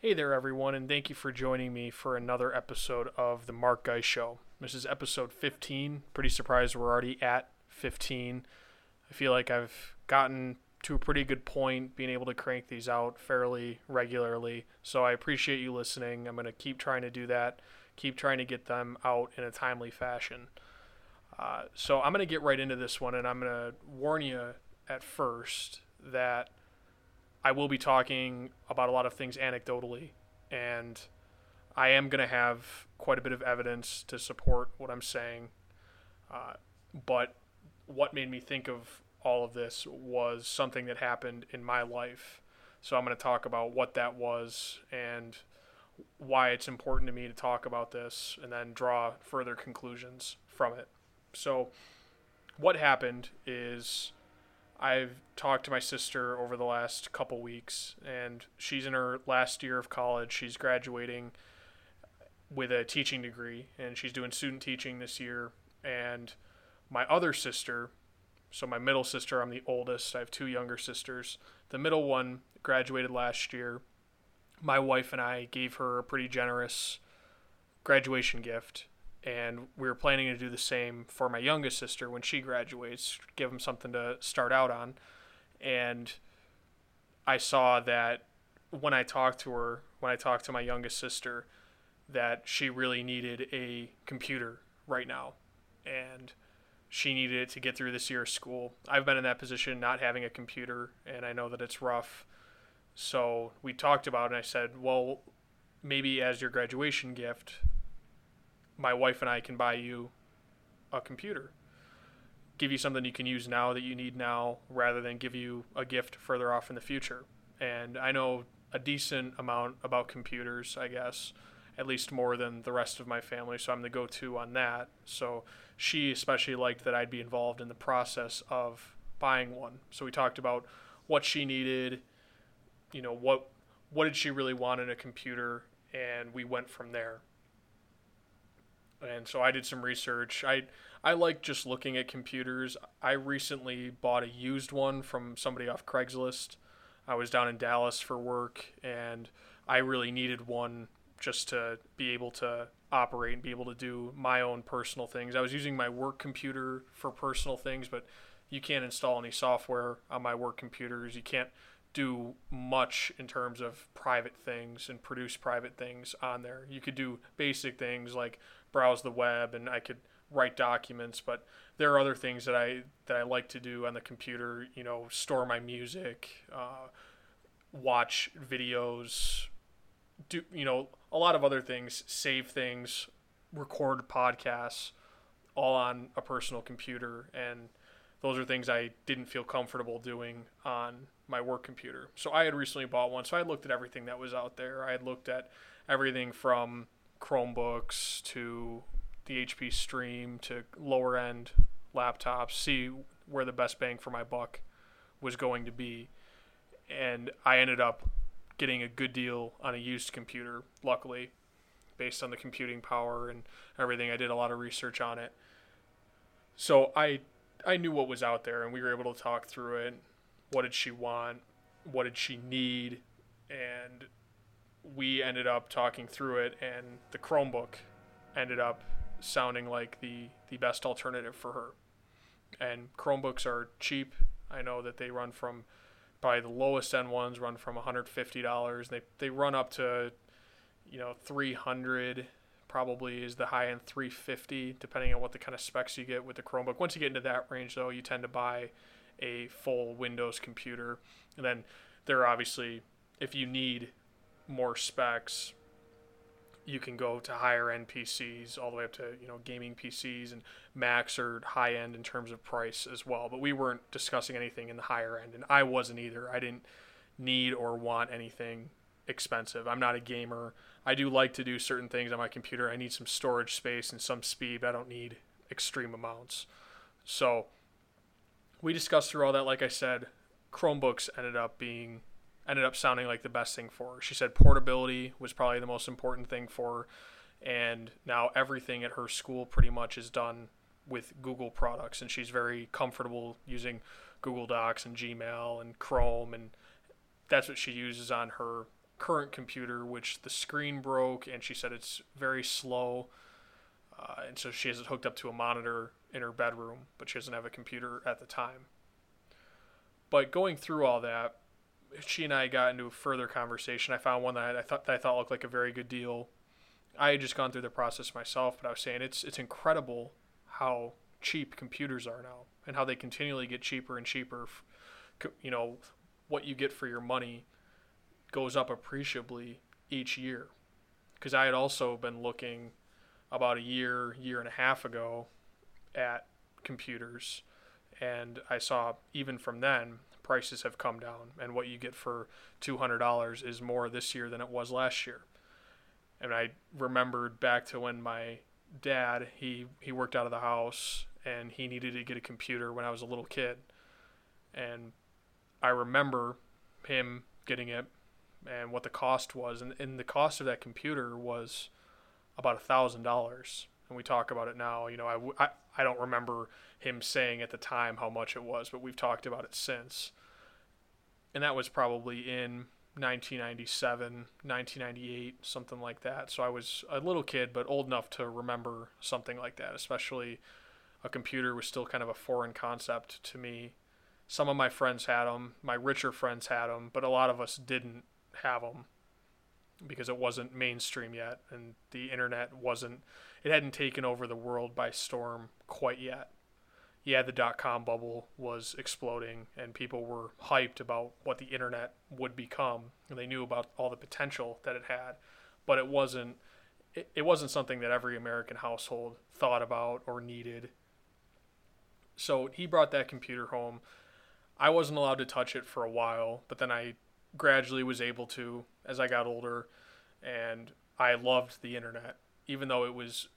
Hey there, everyone, and thank you for joining me for another episode of The Mark Guy Show. This is episode 15. Pretty surprised we're already at 15. I feel like I've gotten to a pretty good point being able to crank these out fairly regularly. So I appreciate you listening. I'm going to keep trying to do that, keep trying to get them out in a timely fashion. Uh, so I'm going to get right into this one, and I'm going to warn you at first that I will be talking about a lot of things anecdotally, and I am going to have quite a bit of evidence to support what I'm saying. Uh, but what made me think of all of this was something that happened in my life. So I'm going to talk about what that was and why it's important to me to talk about this and then draw further conclusions from it. So, what happened is I've talked to my sister over the last couple weeks, and she's in her last year of college. She's graduating with a teaching degree, and she's doing student teaching this year. And my other sister, so my middle sister, I'm the oldest. I have two younger sisters. The middle one graduated last year. My wife and I gave her a pretty generous graduation gift, and we were planning to do the same for my youngest sister when she graduates, give them something to start out on. And I saw that when I talked to her, when I talked to my youngest sister, that she really needed a computer right now. And she needed it to get through this year of school. I've been in that position not having a computer, and I know that it's rough. So we talked about it, and I said, well, maybe as your graduation gift, my wife and I can buy you a computer. Give you something you can use now that you need now rather than give you a gift further off in the future. And I know a decent amount about computers, I guess, at least more than the rest of my family, so I'm the go to on that. So she especially liked that I'd be involved in the process of buying one. So we talked about what she needed, you know, what what did she really want in a computer, and we went from there. And so I did some research. I I like just looking at computers. I recently bought a used one from somebody off Craigslist. I was down in Dallas for work and I really needed one just to be able to operate and be able to do my own personal things. I was using my work computer for personal things, but you can't install any software on my work computers. You can't do much in terms of private things and produce private things on there. You could do basic things like browse the web and I could write documents, but there are other things that I that I like to do on the computer. You know, store my music, uh, watch videos, do you know a lot of other things, save things, record podcasts, all on a personal computer, and those are things I didn't feel comfortable doing on my work computer. So I had recently bought one, so I looked at everything that was out there. I had looked at everything from Chromebooks to the HP Stream to lower end laptops, see where the best bang for my buck was going to be. And I ended up getting a good deal on a used computer, luckily, based on the computing power and everything. I did a lot of research on it. So I I knew what was out there and we were able to talk through it. What did she want? What did she need? And we ended up talking through it and the Chromebook ended up sounding like the the best alternative for her. And Chromebooks are cheap. I know that they run from probably the lowest end ones run from $150. They they run up to you know 300 probably is the high end 350 depending on what the kind of specs you get with the Chromebook. Once you get into that range though, you tend to buy a full Windows computer. And then there are obviously if you need more specs, you can go to higher end PCs all the way up to you know gaming PCs and Macs are high end in terms of price as well. But we weren't discussing anything in the higher end, and I wasn't either. I didn't need or want anything expensive. I'm not a gamer. I do like to do certain things on my computer. I need some storage space and some speed. But I don't need extreme amounts. So we discussed through all that. Like I said, Chromebooks ended up being ended up sounding like the best thing for her. She said portability was probably the most important thing for her. And now everything at her school pretty much is done with Google products. And she's very comfortable using Google Docs and Gmail and Chrome. And that's what she uses on her current computer, which the screen broke, and she said it's very slow. Uh, and so she has it hooked up to a monitor in her bedroom, but she doesn't have a computer at the time. But going through all that, she and I got into a further conversation. I found one that I thought that I thought looked like a very good deal. I had just gone through the process myself, but I was saying it's it's incredible how cheap computers are now and how they continually get cheaper and cheaper. You know, what you get for your money goes up appreciably each year. Because I had also been looking about a year, year and a half ago at computers, and I saw even from then prices have come down, and what you get for $200 is more this year than it was last year. And I remembered back to when my dad he he worked out of the house and he needed to get a computer when I was a little kid, and I remember him getting it and what the cost was, and, and the cost of that computer was about a thousand dollars. And we talk about it now. You know, I, I, I don't remember him saying at the time how much it was, but we've talked about it since. And that was probably in 1997, 1998, something like that. So I was a little kid, but old enough to remember something like that, especially a computer was still kind of a foreign concept to me. Some of my friends had them, my richer friends had them, but a lot of us didn't have them because it wasn't mainstream yet and the internet wasn't it hadn't taken over the world by storm quite yet. Yeah the dot com bubble was exploding and people were hyped about what the internet would become. And they knew about all the potential that it had but it wasn't it, it wasn't something that every american household thought about or needed. So he brought that computer home. I wasn't allowed to touch it for a while but then i gradually was able to as I got older, and I loved the internet, even though it was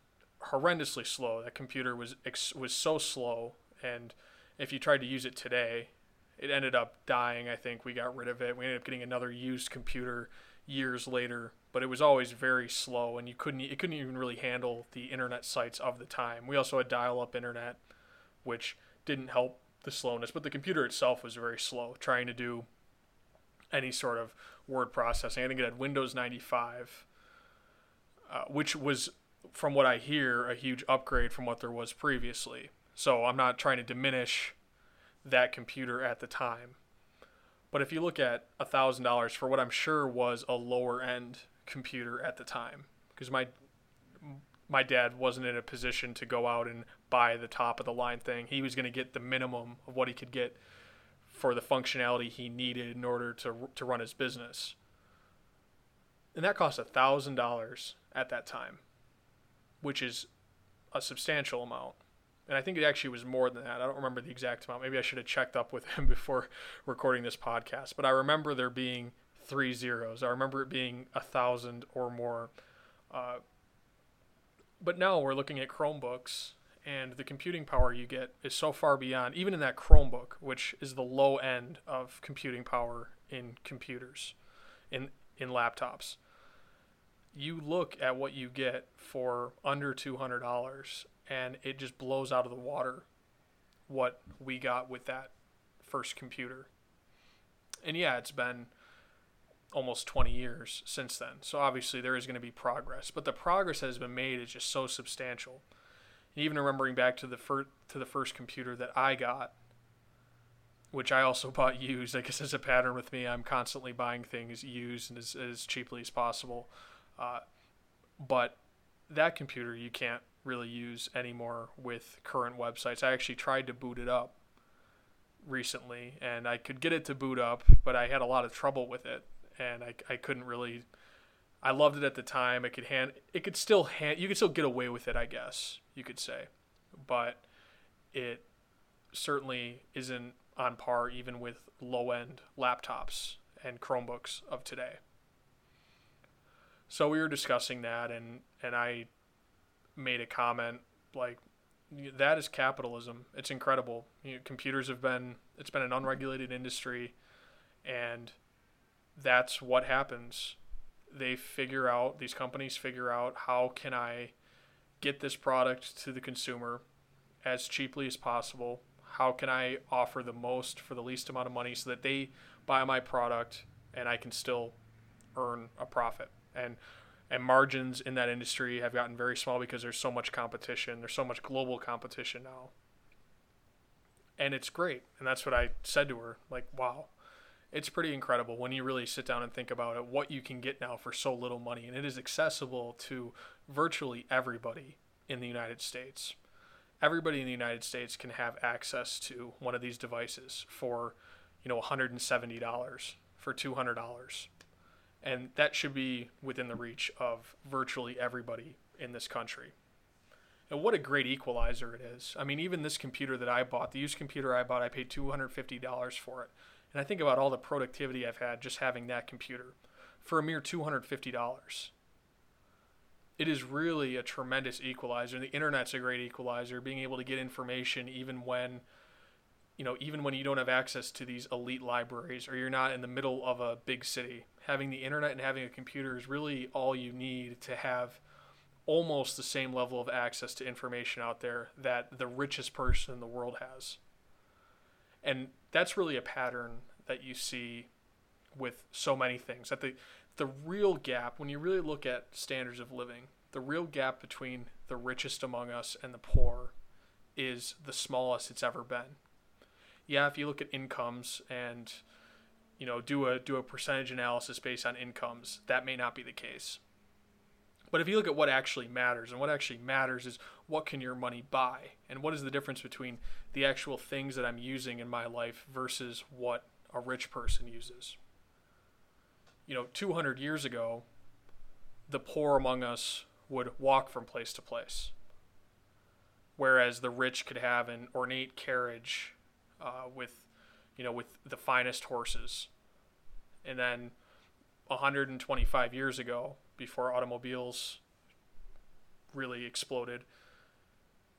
horrendously slow. That computer was was so slow, and if you tried to use it today, it ended up dying. I think we got rid of it. We ended up getting another used computer years later, but it was always very slow, and you couldn't it couldn't even really handle the internet sites of the time. We also had dial-up internet, which didn't help the slowness, but the computer itself was very slow. Trying to do any sort of word processing. I think it had Windows 95, uh, which was, from what I hear, a huge upgrade from what there was previously. So I'm not trying to diminish that computer at the time. But if you look at $1,000 for what I'm sure was a lower end computer at the time, because my my dad wasn't in a position to go out and buy the top of the line thing. He was going to get the minimum of what he could get for the functionality he needed in order to to run his business. And that cost thousand dollars at that time, which is a substantial amount. And I think it actually was more than that. I don't remember the exact amount. Maybe I should have checked up with him before recording this podcast. But I remember there being three zeros. I remember it being a thousand or more. Uh, but now we're looking at Chromebooks and the computing power you get is so far beyond even in that Chromebook, which is the low end of computing power in computers, in in laptops. You look at what you get for under two hundred dollars, and it just blows out of the water what we got with that first computer. And yeah, it's been almost 20 years since then. So obviously there is going to be progress, but the progress that has been made is just so substantial even remembering back to the first to the first computer that I got, which I also bought used. I guess as a pattern with me, I'm constantly buying things used and as, as cheaply as possible. Uh, but that computer you can't really use anymore with current websites. I actually tried to boot it up recently, and I could get it to boot up, but I had a lot of trouble with it, and I, I couldn't really. I loved it at the time. It could hand. It could still hand. You could still get away with it, I guess you could say, but it certainly isn't on par even with low end laptops and Chromebooks of today. So we were discussing that, and, and I made a comment like, that is capitalism. It's incredible. You know, computers have been, it's been an unregulated industry, and that's what happens. They figure out, these companies figure out how can I get this product to the consumer as cheaply as possible? How can I offer the most for the least amount of money so that they buy my product and I can still earn a profit. And and margins in that industry have gotten very small because there's so much competition. There's so much global competition now. And it's great. And that's what I said to her. Like, wow, it's pretty incredible when you really sit down and think about it, what you can get now for so little money. And it is accessible to virtually everybody in the United States. Everybody in the United States can have access to one of these devices for, you know, $170, for $200 and that should be within the reach of virtually everybody in this country. And what a great equalizer it is. I mean, even this computer that I bought, the used computer I bought, I paid $250 for it. And I think about all the productivity I've had just having that computer for a mere $250. It is really a tremendous equalizer. The internet's a great equalizer, being able to get information even when you know, even when you don't have access to these elite libraries or you're not in the middle of a big city, having the internet and having a computer is really all you need to have almost the same level of access to information out there that the richest person in the world has. And that's really a pattern that you see with so many things. That the the real gap when you really look at standards of living, the real gap between the richest among us and the poor is the smallest it's ever been yeah, if you look at incomes and you know do a do a percentage analysis based on incomes, that may not be the case. But if you look at what actually matters, and what actually matters is what can your money buy, and what is the difference between the actual things that I'm using in my life versus what a rich person uses. You know, 200 years ago, the poor among us would walk from place to place, whereas the rich could have an ornate carriage uh, with, you know, with the finest horses. And then 125 years ago, before automobiles really exploded,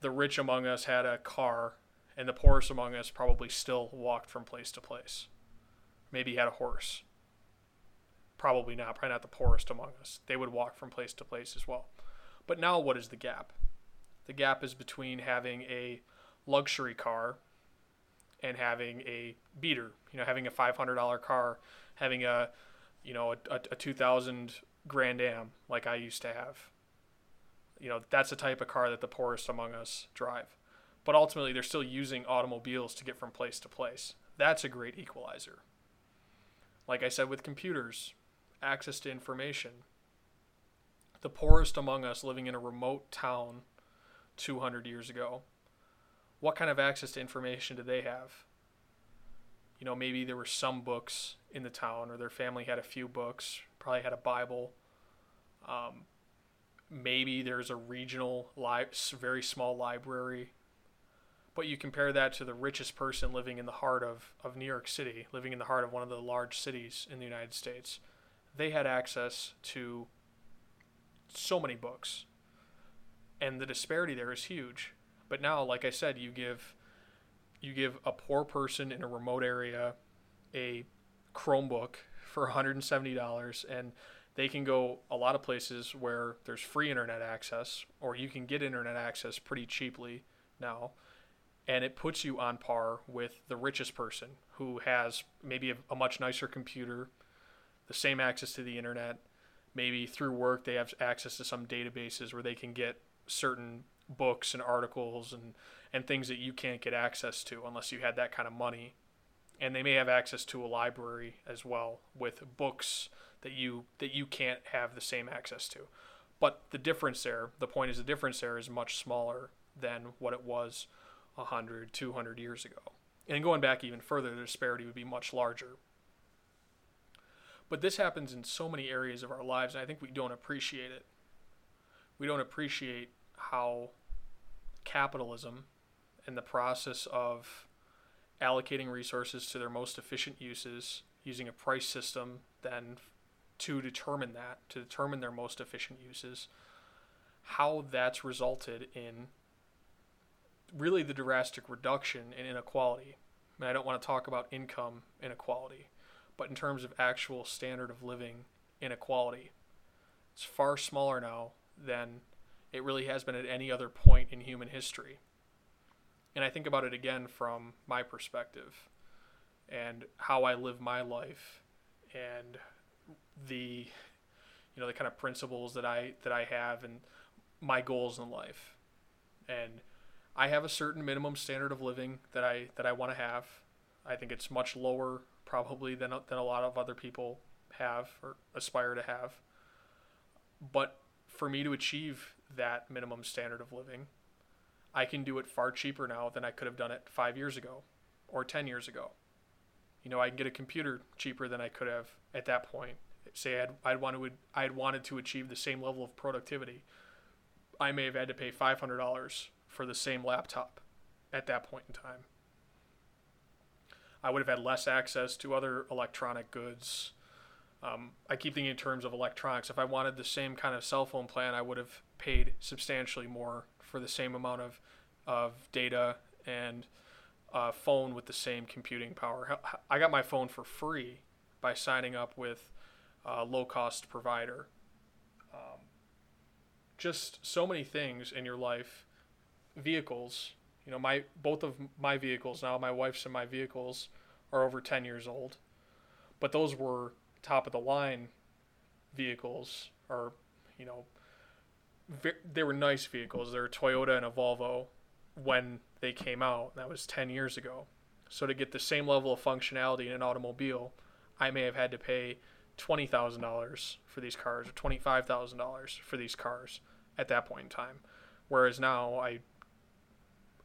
the rich among us had a car, and the poorest among us probably still walked from place to place. Maybe had a horse. Probably not, probably not the poorest among us. They would walk from place to place as well. But now, what is the gap? The gap is between having a luxury car and having a beater, you know, having a $500 car, having a, you know, a, a 2000 Grand Am like I used to have. You know, that's the type of car that the poorest among us drive. But ultimately, they're still using automobiles to get from place to place. That's a great equalizer. Like I said with computers, access to information. The poorest among us living in a remote town 200 years ago what kind of access to information did they have? You know, maybe there were some books in the town, or their family had a few books, probably had a Bible. Um, maybe there's a regional, li- very small library. But you compare that to the richest person living in the heart of, of New York City, living in the heart of one of the large cities in the United States. They had access to so many books. And the disparity there is huge. But now, like I said, you give you give a poor person in a remote area a Chromebook for $170 and they can go a lot of places where there's free internet access or you can get internet access pretty cheaply now and it puts you on par with the richest person who has maybe a, a, much nicer computer the same access to the internet maybe through work they have access to some databases where they can get certain books and articles and and things that you can't get access to unless you had that kind of money. And they may have access to a library as well with books that you that you can't have the same access to. But the difference there, the point is the difference there is much smaller than what it was 100, 200 years ago. And going back even further, the disparity would be much larger. But this happens in so many areas of our lives, and I think we don't appreciate it. We don't appreciate how capitalism and the process of allocating resources to their most efficient uses using a price system then to determine that to determine their most efficient uses how that's resulted in really the drastic reduction in inequality I and i don't want to talk about income inequality but in terms of actual standard of living inequality it's far smaller now than it really has been at any other point in human history. And I think about it again from my perspective and how I live my life and the you know the kind of principles that I that I have and my goals in life. And I have a certain minimum standard of living that I that I want to have. I think it's much lower probably than than a lot of other people have or aspire to have. But for me to achieve that minimum standard of living, I can do it far cheaper now than I could have done it 5 years ago or 10 years ago. You know, I can get a computer cheaper than I could have at that point. Say I'd, I'd wanted to, I'd wanted to achieve the same level of productivity. I may have had to pay $500 for the same laptop at that point in time. I would have had less access to other electronic goods. Um, I keep thinking in terms of electronics. If I wanted the same kind of cell phone plan, I would have paid substantially more for the same amount of, of data and a phone with the same computing power. I got my phone for free by signing up with a low cost provider. Um, just so many things in your life, vehicles. You know, my both of my vehicles now, my wife's and my vehicles are over 10 years old, but those were top of the line vehicles, or you know, they were nice vehicles. They're a Toyota and a Volvo when they came out. That was 10 years ago. So to get the same level of functionality in an automobile, I may have had to pay $20,000 for these cars or $25,000 for these cars at that point in time. Whereas now I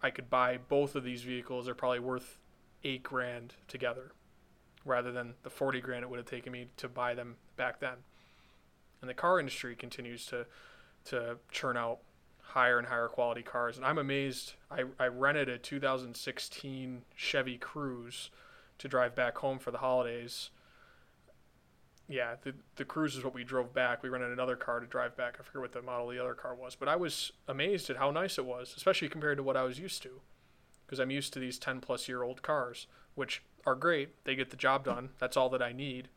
I could buy both of these vehicles. They're probably worth 8 grand together rather than the 40 grand it would have taken me to buy them back then. And the car industry continues to to churn out higher and higher quality cars. And I'm amazed. I, I rented a 2016 Chevy Cruze to drive back home for the holidays. Yeah, the the Cruze is what we drove back. We rented another car to drive back. I forget what the model the other car was, but I was amazed at how nice it was, especially compared to what I was used to. Because I'm used to these 10 plus year old cars, which are great. They get the job done. That's all that I need.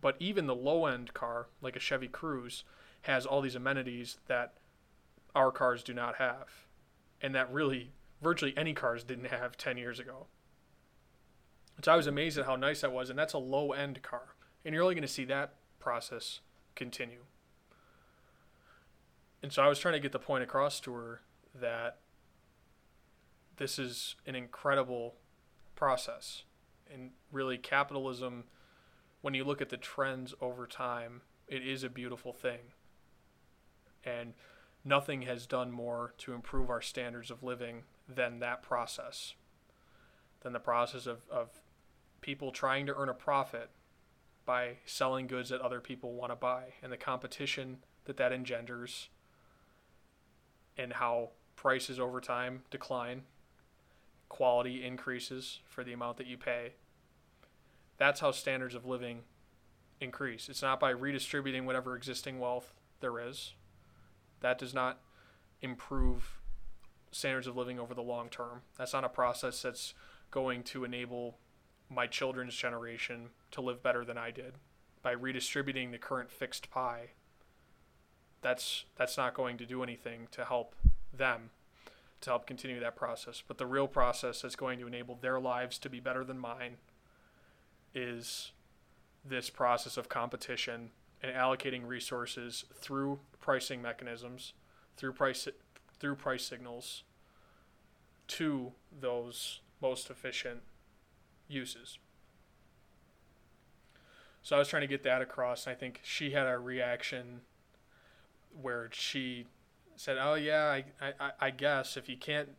But even the low end car, like a Chevy Cruze, has all these amenities that our cars do not have, and that really virtually any cars didn't have 10 years ago. So I was amazed at how nice that was, and that's a low end car. And you're only going to see that process continue. And so I was trying to get the point across to her that this is an incredible process. And really, capitalism, when you look at the trends over time, it is a beautiful thing. And nothing has done more to improve our standards of living than that process, than the process of, of people trying to earn a profit by selling goods that other people want to buy and the competition that that engenders and how prices over time decline quality increases for the amount that you pay. That's how standards of living increase. It's not by redistributing whatever existing wealth there is that does not improve standards of living over the long term. That's not a process that's going to enable my children's generation to live better than I did by redistributing the current fixed pie. That's that's not going to do anything to help them to help continue that process. But the real process that's going to enable their lives to be better than mine is this process of competition and allocating resources through pricing mechanisms, through price through price signals to those most efficient uses. So I was trying to get that across, and I think she had a reaction where she said, "Oh yeah, I, I, I guess if you can't,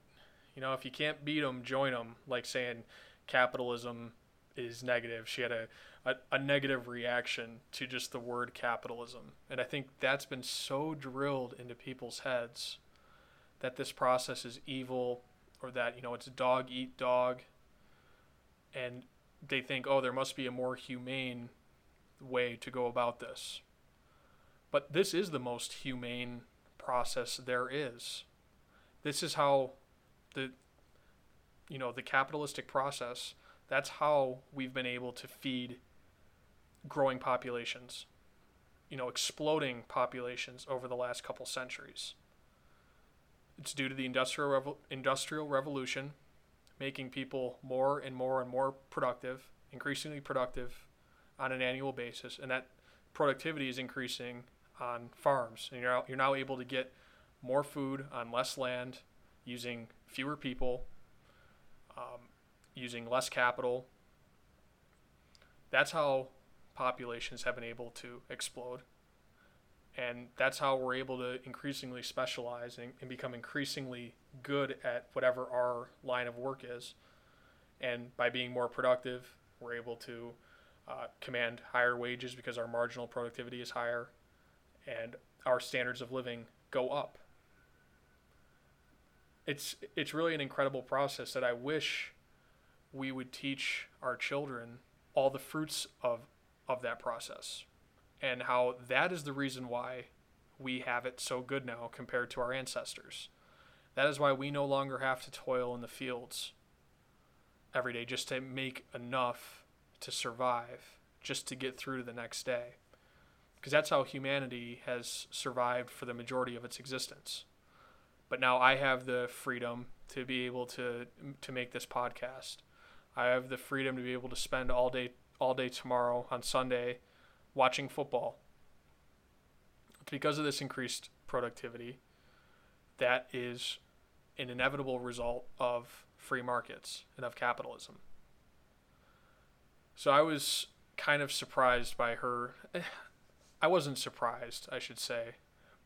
you know, if you can't beat them, join them." Like saying capitalism is negative. She had a a, a negative reaction to just the word capitalism. And I think that's been so drilled into people's heads that this process is evil or that, you know, it's dog eat dog. And they think, oh, there must be a more humane way to go about this. But this is the most humane process there is. This is how the you know, the capitalistic process, that's how we've been able to feed growing populations, you know, exploding populations over the last couple centuries. It's due to the industrial Revo- industrial revolution, making people more and more and more productive, increasingly productive, on an annual basis, and that productivity is increasing on farms. And you're, out, you're now able to get more food on less land using fewer people, um, using less capital. That's how populations have been able to explode. And that's how we're able to increasingly specialize and, and become increasingly good at whatever our line of work is. And by being more productive, we're able to uh, command higher wages because our marginal productivity is higher and our standards of living go up. It's, it's really an incredible process that I wish we would teach our children all the fruits of, of that process and how that is the reason why we have it so good now compared to our ancestors. That is why we no longer have to toil in the fields every day just to make enough to survive, just to get through to the next day. Because that's how humanity has survived for the majority of its existence. But now I have the freedom to be able to to make this podcast. I have the freedom to be able to spend all day all day tomorrow on Sunday watching football. It's because of this increased productivity that is an inevitable result of free markets and of capitalism. So I was kind of surprised by her. Eh, I wasn't surprised, I should say,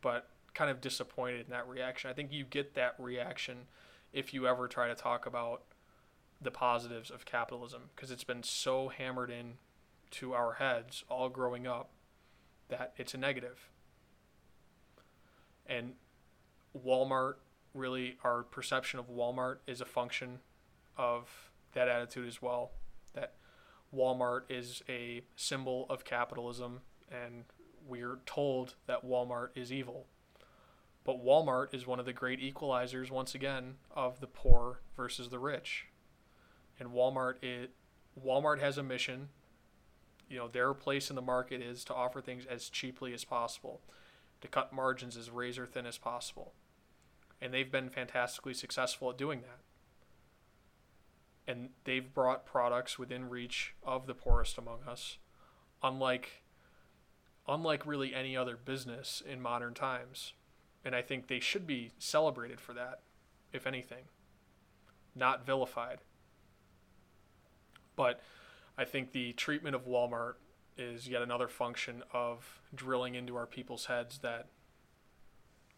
but kind of disappointed in that reaction. I think you get that reaction if you ever try to talk about the positives of capitalism because it's been so hammered in to our heads all growing up that it's a negative. And Walmart really our perception of Walmart is a function of that attitude as well. That Walmart is a symbol of capitalism and we're told that Walmart is evil. But Walmart is one of the great equalizers once again of the poor versus the rich. And Walmart it Walmart has a mission you know their place in the market is to offer things as cheaply as possible, to cut margins as razor thin as possible, and they've been fantastically successful at doing that. And they've brought products within reach of the poorest among us, unlike unlike really any other business in modern times. And I think they should be celebrated for that, if anything, not vilified. But I think the treatment of Walmart is yet another function of drilling into our people's heads that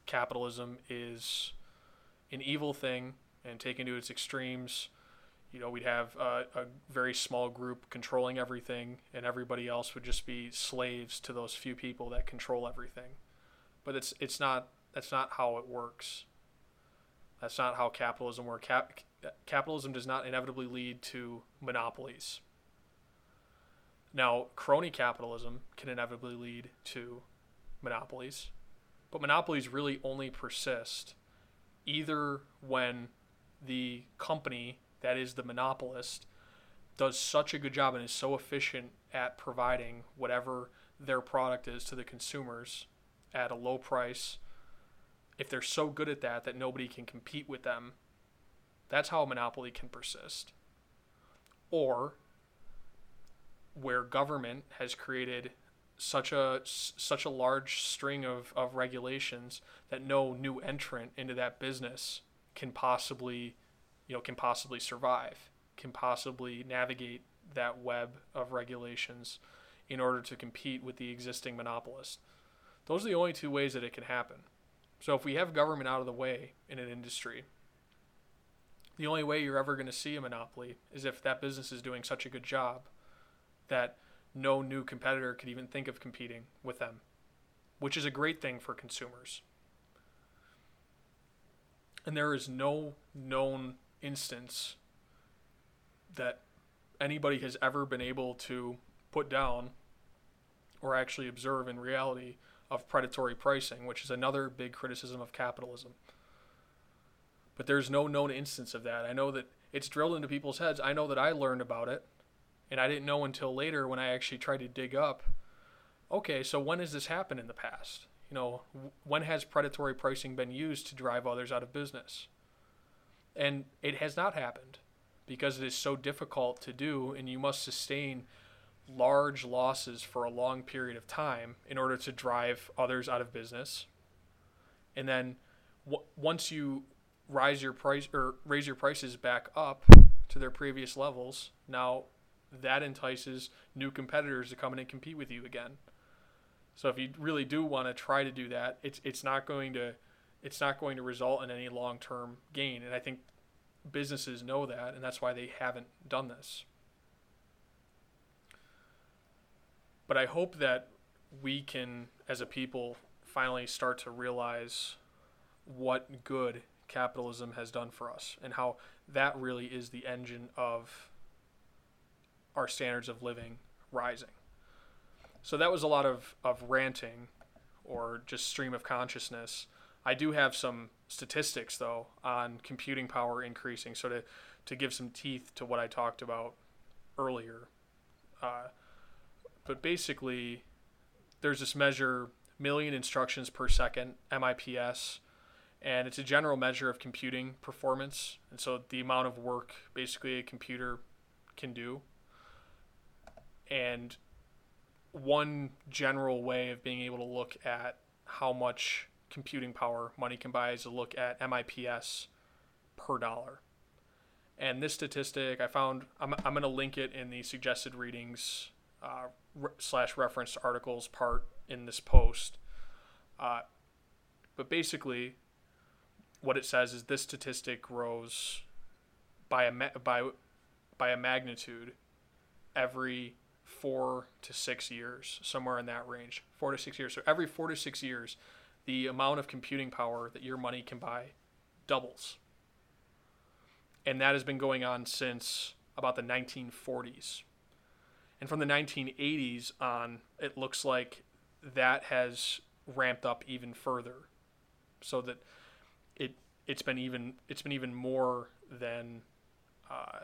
capitalism is an evil thing and taken to its extremes. You know, we'd have a, a very small group controlling everything, and everybody else would just be slaves to those few people that control everything. But it's it's not that's not how it works. That's not how capitalism works. Cap, capitalism does not inevitably lead to monopolies. Now, crony capitalism can inevitably lead to monopolies, but monopolies really only persist either when the company that is the monopolist does such a good job and is so efficient at providing whatever their product is to the consumers at a low price if they're so good at that that nobody can compete with them that's how a monopoly can persist. Or where government has created such a such a large string of, of regulations that no new entrant into that business can possibly you know can possibly survive can possibly navigate that web of regulations in order to compete with the existing monopolist. Those are the only two ways that it can happen. So if we have government out of the way in an industry the only way you're ever going to see a monopoly is if that business is doing such a good job that no new competitor could even think of competing with them, which is a great thing for consumers. And there is no known instance that anybody has ever been able to put down or actually observe in reality of predatory pricing, which is another big criticism of capitalism. But there's no known instance of that. I know that it's drilled into people's heads. I know that I learned about it and I didn't know until later when I actually tried to dig up. Okay, so when has this happened in the past? You know, when has predatory pricing been used to drive others out of business? And it has not happened because it is so difficult to do, and you must sustain large losses for a long period of time in order to drive others out of business. And then w- once you rise your price or raise your prices back up to their previous levels, now that entices new competitors to come in and compete with you again. So if you really do want to try to do that, it's it's not going to it's not going to result in any long-term gain. And I think businesses know that, and that's why they haven't done this. But I hope that we can, as a people, finally start to realize what good capitalism has done for us and how that really is the engine of our standards of living rising. So that was a lot of, of ranting or just stream of consciousness. I do have some statistics though on computing power increasing. So to, to give some teeth to what I talked about earlier. Uh, but basically, there's this measure million instructions per second, MIPS, and it's a general measure of computing performance. And so the amount of work basically a computer can do. And one general way of being able to look at how much computing power money can buy is to look at MIPS per dollar. And this statistic I found, I'm, I'm going to link it in the suggested readings uh, re- slash referenced articles part in this post. Uh, but basically, what it says is this statistic grows by a ma- by by a magnitude every four to six years, somewhere in that range, four to six years. So every four to six years, the amount of computing power that your money can buy doubles. And that has been going on since about the 1940s. And from the 1980s on, it looks like that has ramped up even further. So that it's been even it's been even more than uh,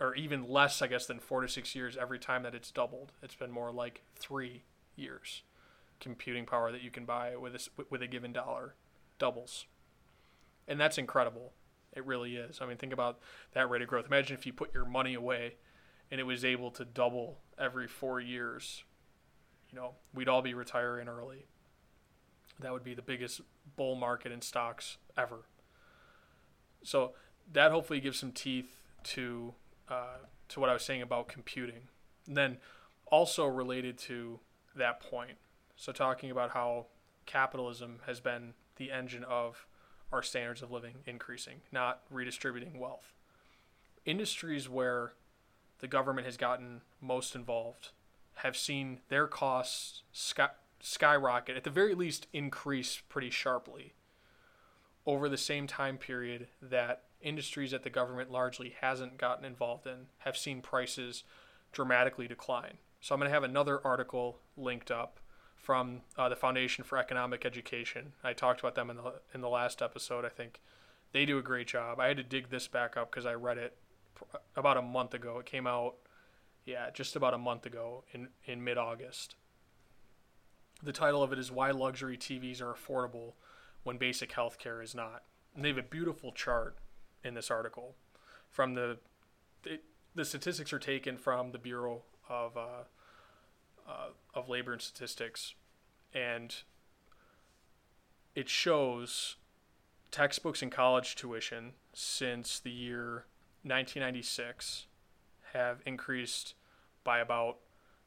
or even less, I guess, than four to six years every time that it's doubled. It's been more like three years computing power that you can buy with a, with a given dollar doubles. And that's incredible. It really is. I mean, think about that rate of growth. Imagine if you put your money away and it was able to double every four years. You know, we'd all be retiring early. That would be the biggest bull market in stocks ever. So that hopefully gives some teeth to uh, to what I was saying about computing. And then also related to that point, so talking about how capitalism has been the engine of our standards of living increasing, not redistributing wealth. Industries where the government has gotten most involved have seen their costs sky- skyrocket, at the very least, increase pretty sharply over the same time period that industries that the government largely hasn't gotten involved in have seen prices dramatically decline. So I'm going to have another article linked up from uh, the Foundation for Economic Education. I talked about them in the in the last episode. I think they do a great job. I had to dig this back up because I read it about a month ago. It came out, yeah, just about a month ago in in mid August. The title of it is "Why Luxury TVs Are Affordable When Basic Health Care Is Not." And they have a beautiful chart in this article from the the statistics are taken from the Bureau of uh, uh, of Labor and Statistics, and it shows textbooks and college tuition since the year 1996 have increased by about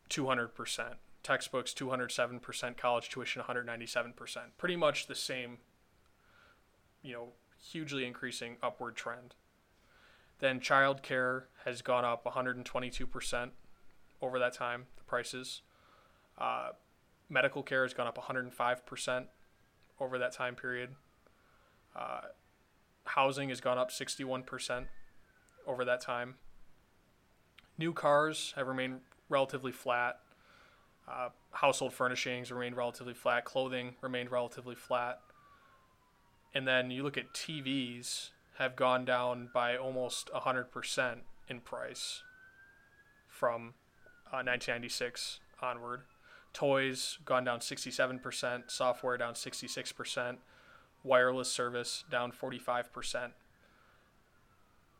200%. Textbooks 207%, college tuition 197%. Pretty much the same, you know, hugely increasing upward trend. Then childcare has gone up 122% over that time, the prices. Uh, medical care has gone up 105% over that time period. Uh, housing has gone up 61% over that time. New cars have remained relatively flat. Uh, household furnishings remained relatively flat. Clothing remained relatively flat. And then you look at TVs have gone down by almost 100% in price from uh, 1996 onward. Toys gone down 67%, software down 66%, wireless service down 45%.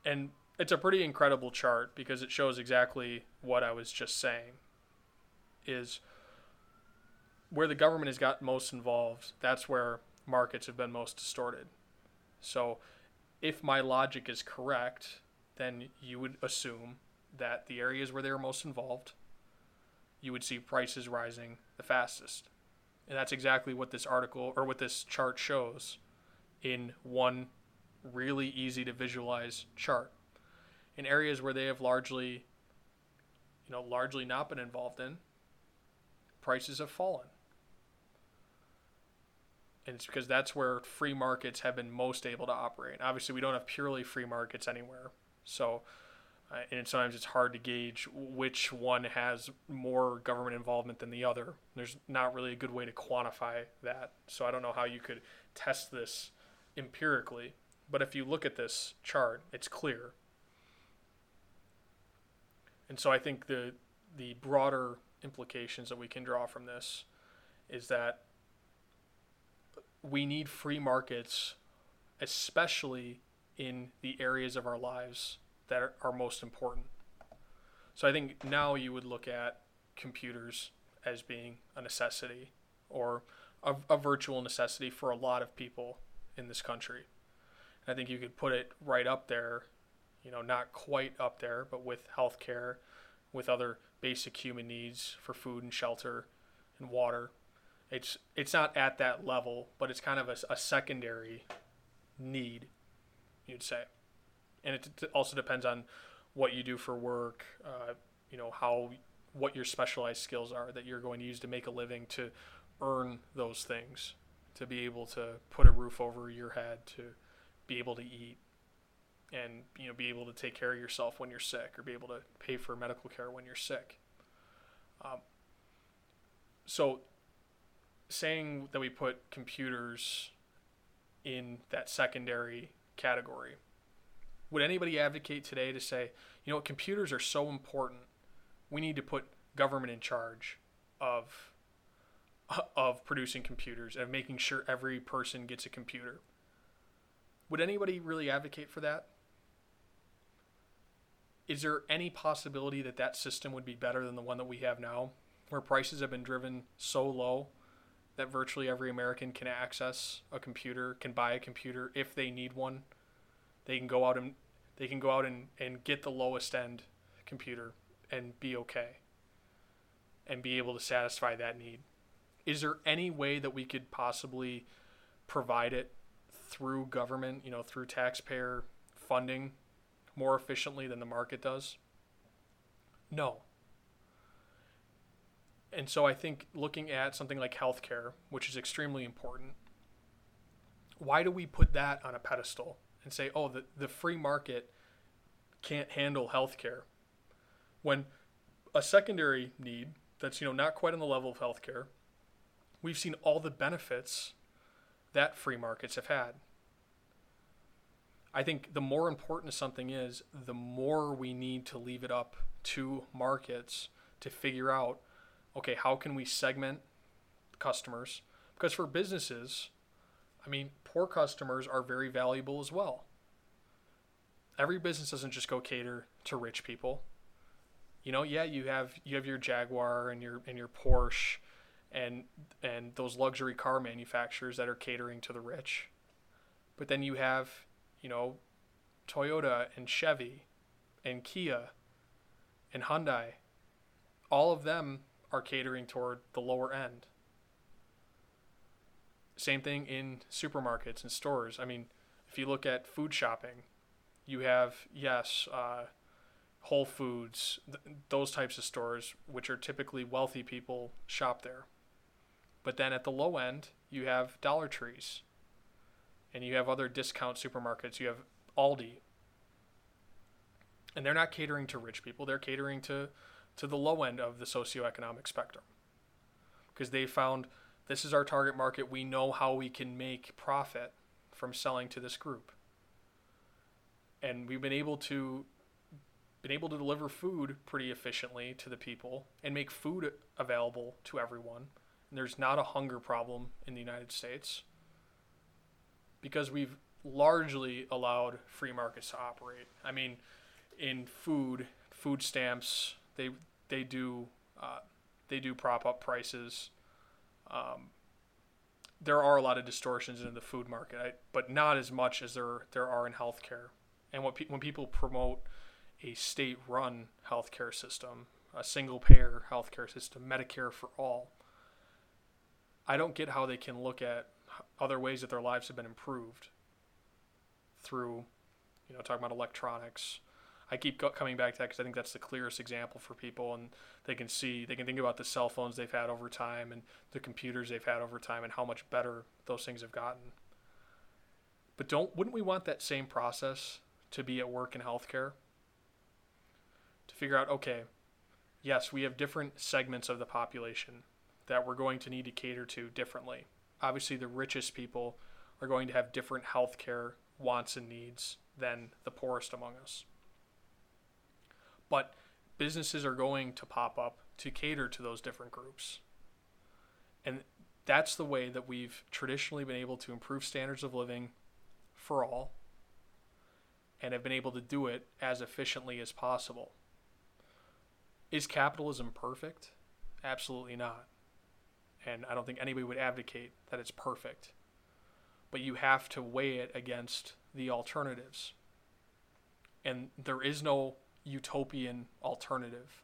And it's a pretty incredible chart because it shows exactly what I was just saying is where the government has got most involved, that's where markets have been most distorted. So if my logic is correct, then you would assume that the areas where they are most involved, you would see prices rising the fastest. And that's exactly what this article or what this chart shows in one really easy to visualize chart. In areas where they have largely you know largely not been involved in, prices have fallen. And it's because that's where free markets have been most able to operate. Obviously, we don't have purely free markets anywhere. So, uh, and sometimes it's hard to gauge which one has more government involvement than the other. There's not really a good way to quantify that. So, I don't know how you could test this empirically. But if you look at this chart, it's clear. And so I think the the broader implications that we can draw from this is that we need free markets, especially in the areas of our lives that are, are most important. So I think now you would look at computers as being a necessity or a, a virtual necessity for a lot of people in this country. I think you could put it right up there, you know, not quite up there, but with healthcare, with other basic human needs for food and shelter and water. It's it's not at that level, but it's kind of a, a secondary need, you'd say, and it also depends on what you do for work. Uh, you know how what your specialized skills are that you're going to use to make a living to earn those things, to be able to put a roof over your head, to be able to eat, and you know be able to take care of yourself when you're sick, or be able to pay for medical care when you're sick. Um, so saying that we put computers in that secondary category. Would anybody advocate today to say, you know computers are so important, we need to put government in charge of uh, of producing computers and making sure every person gets a computer? Would anybody really advocate for that? Is there any possibility that that system would be better than the one that we have now, where prices have been driven so low that virtually every American can access a computer, can buy a computer if they need one. They can go out and they can go out and, and get the lowest end computer and be okay and be able to satisfy that need. Is there any way that we could possibly provide it through government, you know, through taxpayer funding more efficiently than the market does? No. And so I think looking at something like healthcare, which is extremely important, why do we put that on a pedestal and say, oh, the, the free market can't handle healthcare? When a secondary need that's you know not quite on the level of healthcare, we've seen all the benefits that free markets have had. I think the more important something is, the more we need to leave it up to markets to figure out okay, how can we segment customers? Because for businesses, I mean, poor customers are very valuable as well. Every business doesn't just go cater to rich people. You know, yeah, you have you have your Jaguar and your and your Porsche and and those luxury car manufacturers that are catering to the rich. But then you have, you know, Toyota and Chevy and Kia and Hyundai. All of them are catering toward the lower end. Same thing in supermarkets and stores. I mean, if you look at food shopping, you have, yes, uh, Whole Foods, th- those types of stores, which are typically wealthy people shop there. But then at the low end, you have Dollar Trees and you have other discount supermarkets. You have Aldi. And they're not catering to rich people, they're catering to to the low end of the socioeconomic spectrum because they found this is our target market. We know how we can make profit from selling to this group. And we've been able to been able to deliver food pretty efficiently to the people and make food available to everyone. And there's not a hunger problem in the United States because we've largely allowed free markets to operate. I mean, in food, food stamps, they they do uh, they do prop up prices. Um, there are a lot of distortions in the food market, I, but not as much as there there are in healthcare. And what pe- when people promote a state-run healthcare system, a single-payer healthcare system, Medicare for all, I don't get how they can look at other ways that their lives have been improved through, you know, talking about electronics. I keep coming back to that because I think that's the clearest example for people, and they can see, they can think about the cell phones they've had over time and the computers they've had over time and how much better those things have gotten. But don't, wouldn't we want that same process to be at work in healthcare? To figure out, okay, yes, we have different segments of the population that we're going to need to cater to differently. Obviously, the richest people are going to have different healthcare wants and needs than the poorest among us. But businesses are going to pop up to cater to those different groups. And that's the way that we've traditionally been able to improve standards of living for all and have been able to do it as efficiently as possible. Is capitalism perfect? Absolutely not. And I don't think anybody would advocate that it's perfect. But you have to weigh it against the alternatives. And there is no utopian alternative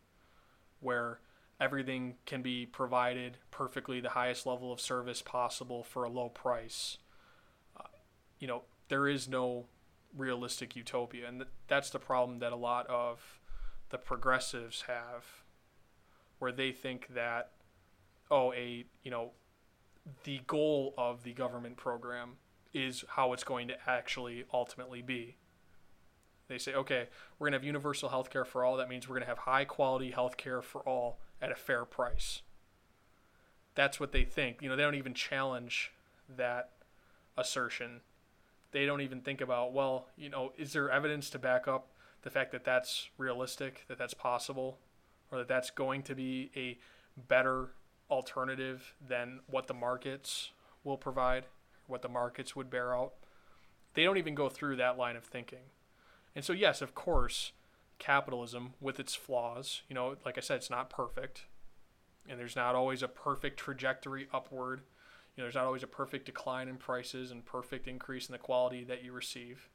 where everything can be provided perfectly the highest level of service possible for a low price. Uh, you know, there is no realistic utopia, and th- that's the problem that a lot of the progressives have, where they think that, oh, a you know, the goal of the government program is how it's going to actually ultimately be. They say, okay, we're going to have universal health care for all. That means we're going to have high quality health care for all at a fair price. That's what they think. You know, they don't even challenge that assertion. They don't even think about, well, you know, is there evidence to back up the fact that that's realistic, that that's possible, or that that's going to be a better alternative than what the markets will provide, what the markets would bear out? They don't even go through that line of thinking. And so, yes, of course, capitalism with its flaws, you know, like I said, it's not perfect. And there's not always a perfect trajectory upward. You know, there's not always a perfect decline in prices and perfect increase in the quality that you receive.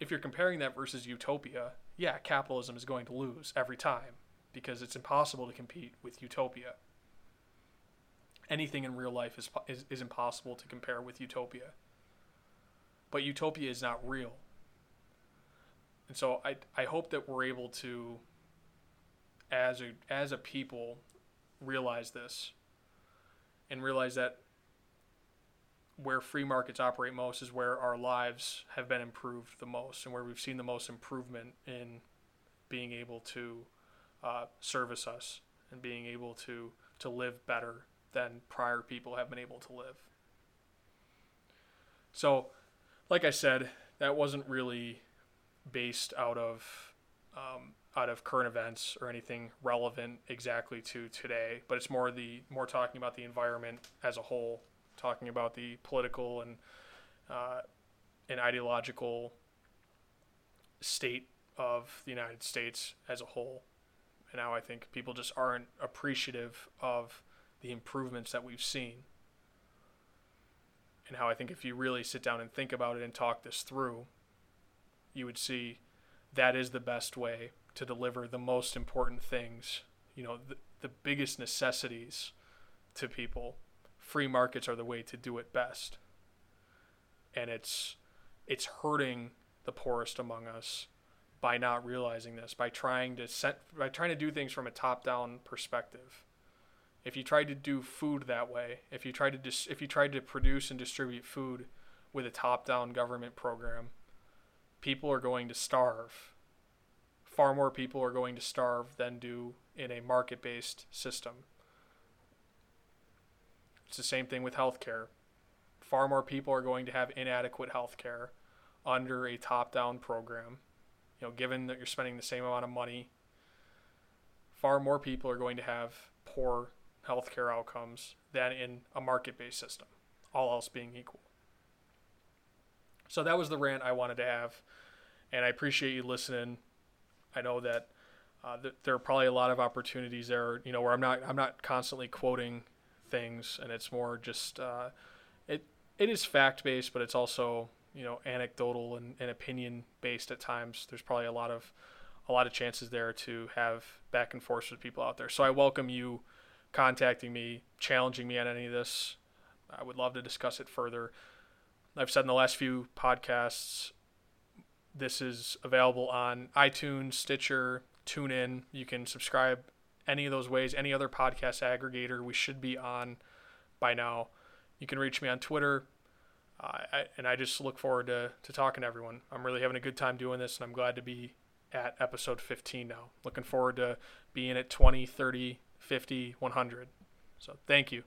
If you're comparing that versus utopia, yeah, capitalism is going to lose every time because it's impossible to compete with utopia. Anything in real life is, is, is impossible to compare with utopia. But utopia is not real and so I I hope that we're able to as a as a people realize this and realize that where free markets operate most is where our lives have been improved the most and where we've seen the most improvement in being able to uh, service us and being able to to live better than prior people have been able to live. So, like I said, that wasn't really based out of um, out of current events or anything relevant exactly to today, but it's more the more talking about the environment as a whole, talking about the political and uh, and ideological state of the United States as a whole. And now I think people just aren't appreciative of the improvements that we've seen. And how I think if you really sit down and think about it and talk this through, you would see that is the best way to deliver the most important things, you know, the, the biggest necessities to people. Free markets are the way to do it best. And it's it's hurting the poorest among us by not realizing this, by trying to by trying to do things from a top-down perspective. If you tried to do food that way, if you tried to dis, if you tried to produce and distribute food with a top-down government program, people are going to starve. Far more people are going to starve than do in a market based system. It's the same thing with healthcare. Far more people are going to have inadequate healthcare under a top down program. You know, given that you're spending the same amount of money, far more people are going to have poor healthcare outcomes than in a market based system, all else being equal. So that was the rant I wanted to have, and I appreciate you listening. I know that uh, th- there are probably a lot of opportunities there, you know, where I'm not I'm not constantly quoting things, and it's more just uh, it it is fact based, but it's also you know anecdotal and, and opinion based at times. There's probably a lot of a lot of chances there to have back and forth with people out there. So I welcome you contacting me, challenging me on any of this. I would love to discuss it further. I've said in the last few podcasts, this is available on iTunes, Stitcher, TuneIn. You can subscribe any of those ways, any other podcast aggregator. We should be on by now. You can reach me on Twitter. Uh, I, and I just look forward to, to talking to everyone. I'm really having a good time doing this, and I'm glad to be at episode 15 now. Looking forward to being at 20, 30, 50, 100. So thank you.